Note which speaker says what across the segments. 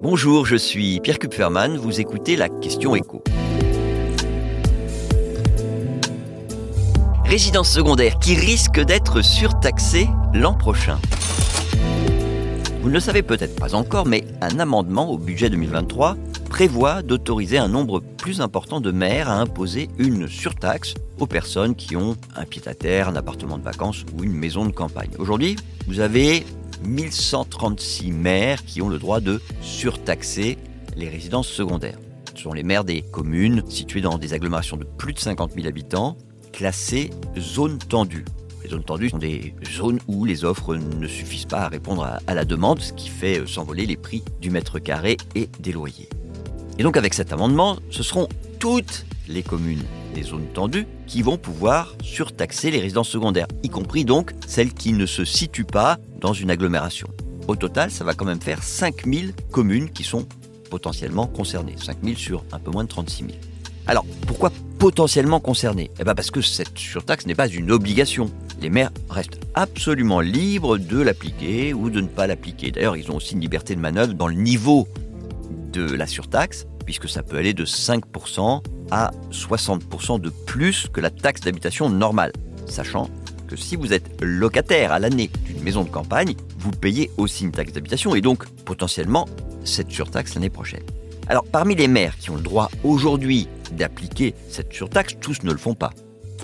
Speaker 1: Bonjour, je suis Pierre Kupferman, vous écoutez la question écho. Résidence secondaire qui risque d'être surtaxée l'an prochain. Vous ne le savez peut-être pas encore, mais un amendement au budget 2023 prévoit d'autoriser un nombre plus important de maires à imposer une surtaxe aux personnes qui ont un pied-à-terre, un appartement de vacances ou une maison de campagne. Aujourd'hui, vous avez 1136 maires qui ont le droit de surtaxer les résidences secondaires. Ce sont les maires des communes situées dans des agglomérations de plus de 50 000 habitants classées zones tendues. Les zones tendues sont des zones où les offres ne suffisent pas à répondre à, la demande, ce qui fait s'envoler les prix du mètre carré et des loyers. Et donc avec cet amendement, ce seront toutes les communes zones tendues qui vont pouvoir surtaxer les résidences secondaires, y compris donc celles qui ne se situent pas dans une agglomération. Au total, ça va quand même faire 5000 communes qui sont potentiellement concernées. 5000 sur un peu moins de 36 000. Alors, pourquoi potentiellement concernées? Eh bien parce que cette surtaxe n'est pas une obligation. Les maires restent absolument libres de l'appliquer ou de ne pas l'appliquer. D'ailleurs, ils ont aussi une liberté de manœuvre dans le niveau de la surtaxe, puisque ça peut aller de 5% à 60% de plus que la taxe d'habitation normale, sachant que si vous êtes locataire à l'année d'une maison de campagne, vous payez aussi une taxe d'habitation et donc potentiellement cette surtaxe l'année prochaine. Alors parmi les maires qui ont le droit aujourd'hui d'appliquer cette surtaxe, tous ne le font pas.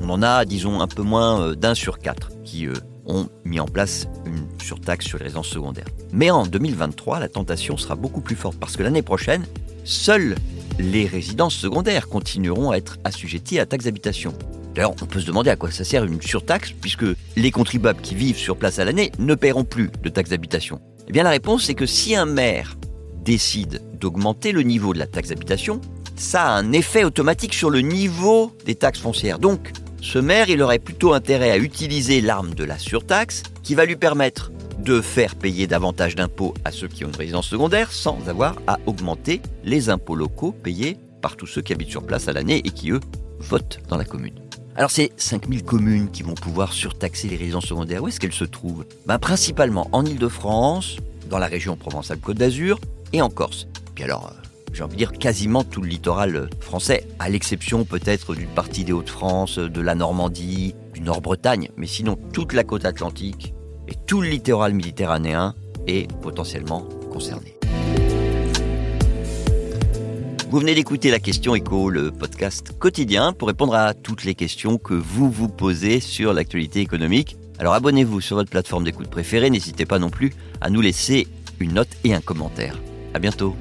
Speaker 1: On en a, disons, un peu moins euh, d'un sur quatre qui euh, ont mis en place une surtaxe sur les résidences secondaires. Mais en 2023, la tentation sera beaucoup plus forte parce que l'année prochaine, seules les résidences secondaires continueront à être assujetties à la taxe d'habitation. D'ailleurs, on peut se demander à quoi ça sert une surtaxe, puisque les contribuables qui vivent sur place à l'année ne paieront plus de taxe d'habitation. Eh bien, la réponse, c'est que si un maire décide d'augmenter le niveau de la taxe d'habitation, ça a un effet automatique sur le niveau des taxes foncières. Donc, ce maire, il aurait plutôt intérêt à utiliser l'arme de la surtaxe, qui va lui permettre de faire payer davantage d'impôts à ceux qui ont une résidence secondaire sans avoir à augmenter les impôts locaux payés par tous ceux qui habitent sur place à l'année et qui, eux, votent dans la commune. Alors ces 5000 communes qui vont pouvoir surtaxer les résidences secondaires, où est-ce qu'elles se trouvent? Ben, Principalement en Ile-de-France, dans la région Provence-Alpes-Côte d'Azur et en Corse. Puis alors, euh, j'ai envie de dire quasiment tout le littoral euh, français, à l'exception peut-être d'une partie des Hauts-de-France, de la Normandie, du Nord-Bretagne, mais sinon toute la côte atlantique et tout le littoral méditerranéen est potentiellement concerné. Vous venez d'écouter la question écho, le podcast quotidien pour répondre à toutes les questions que vous vous posez sur l'actualité économique. Alors abonnez-vous sur votre plateforme d'écoute préférée, n'hésitez pas non plus à nous laisser une note et un commentaire. À bientôt.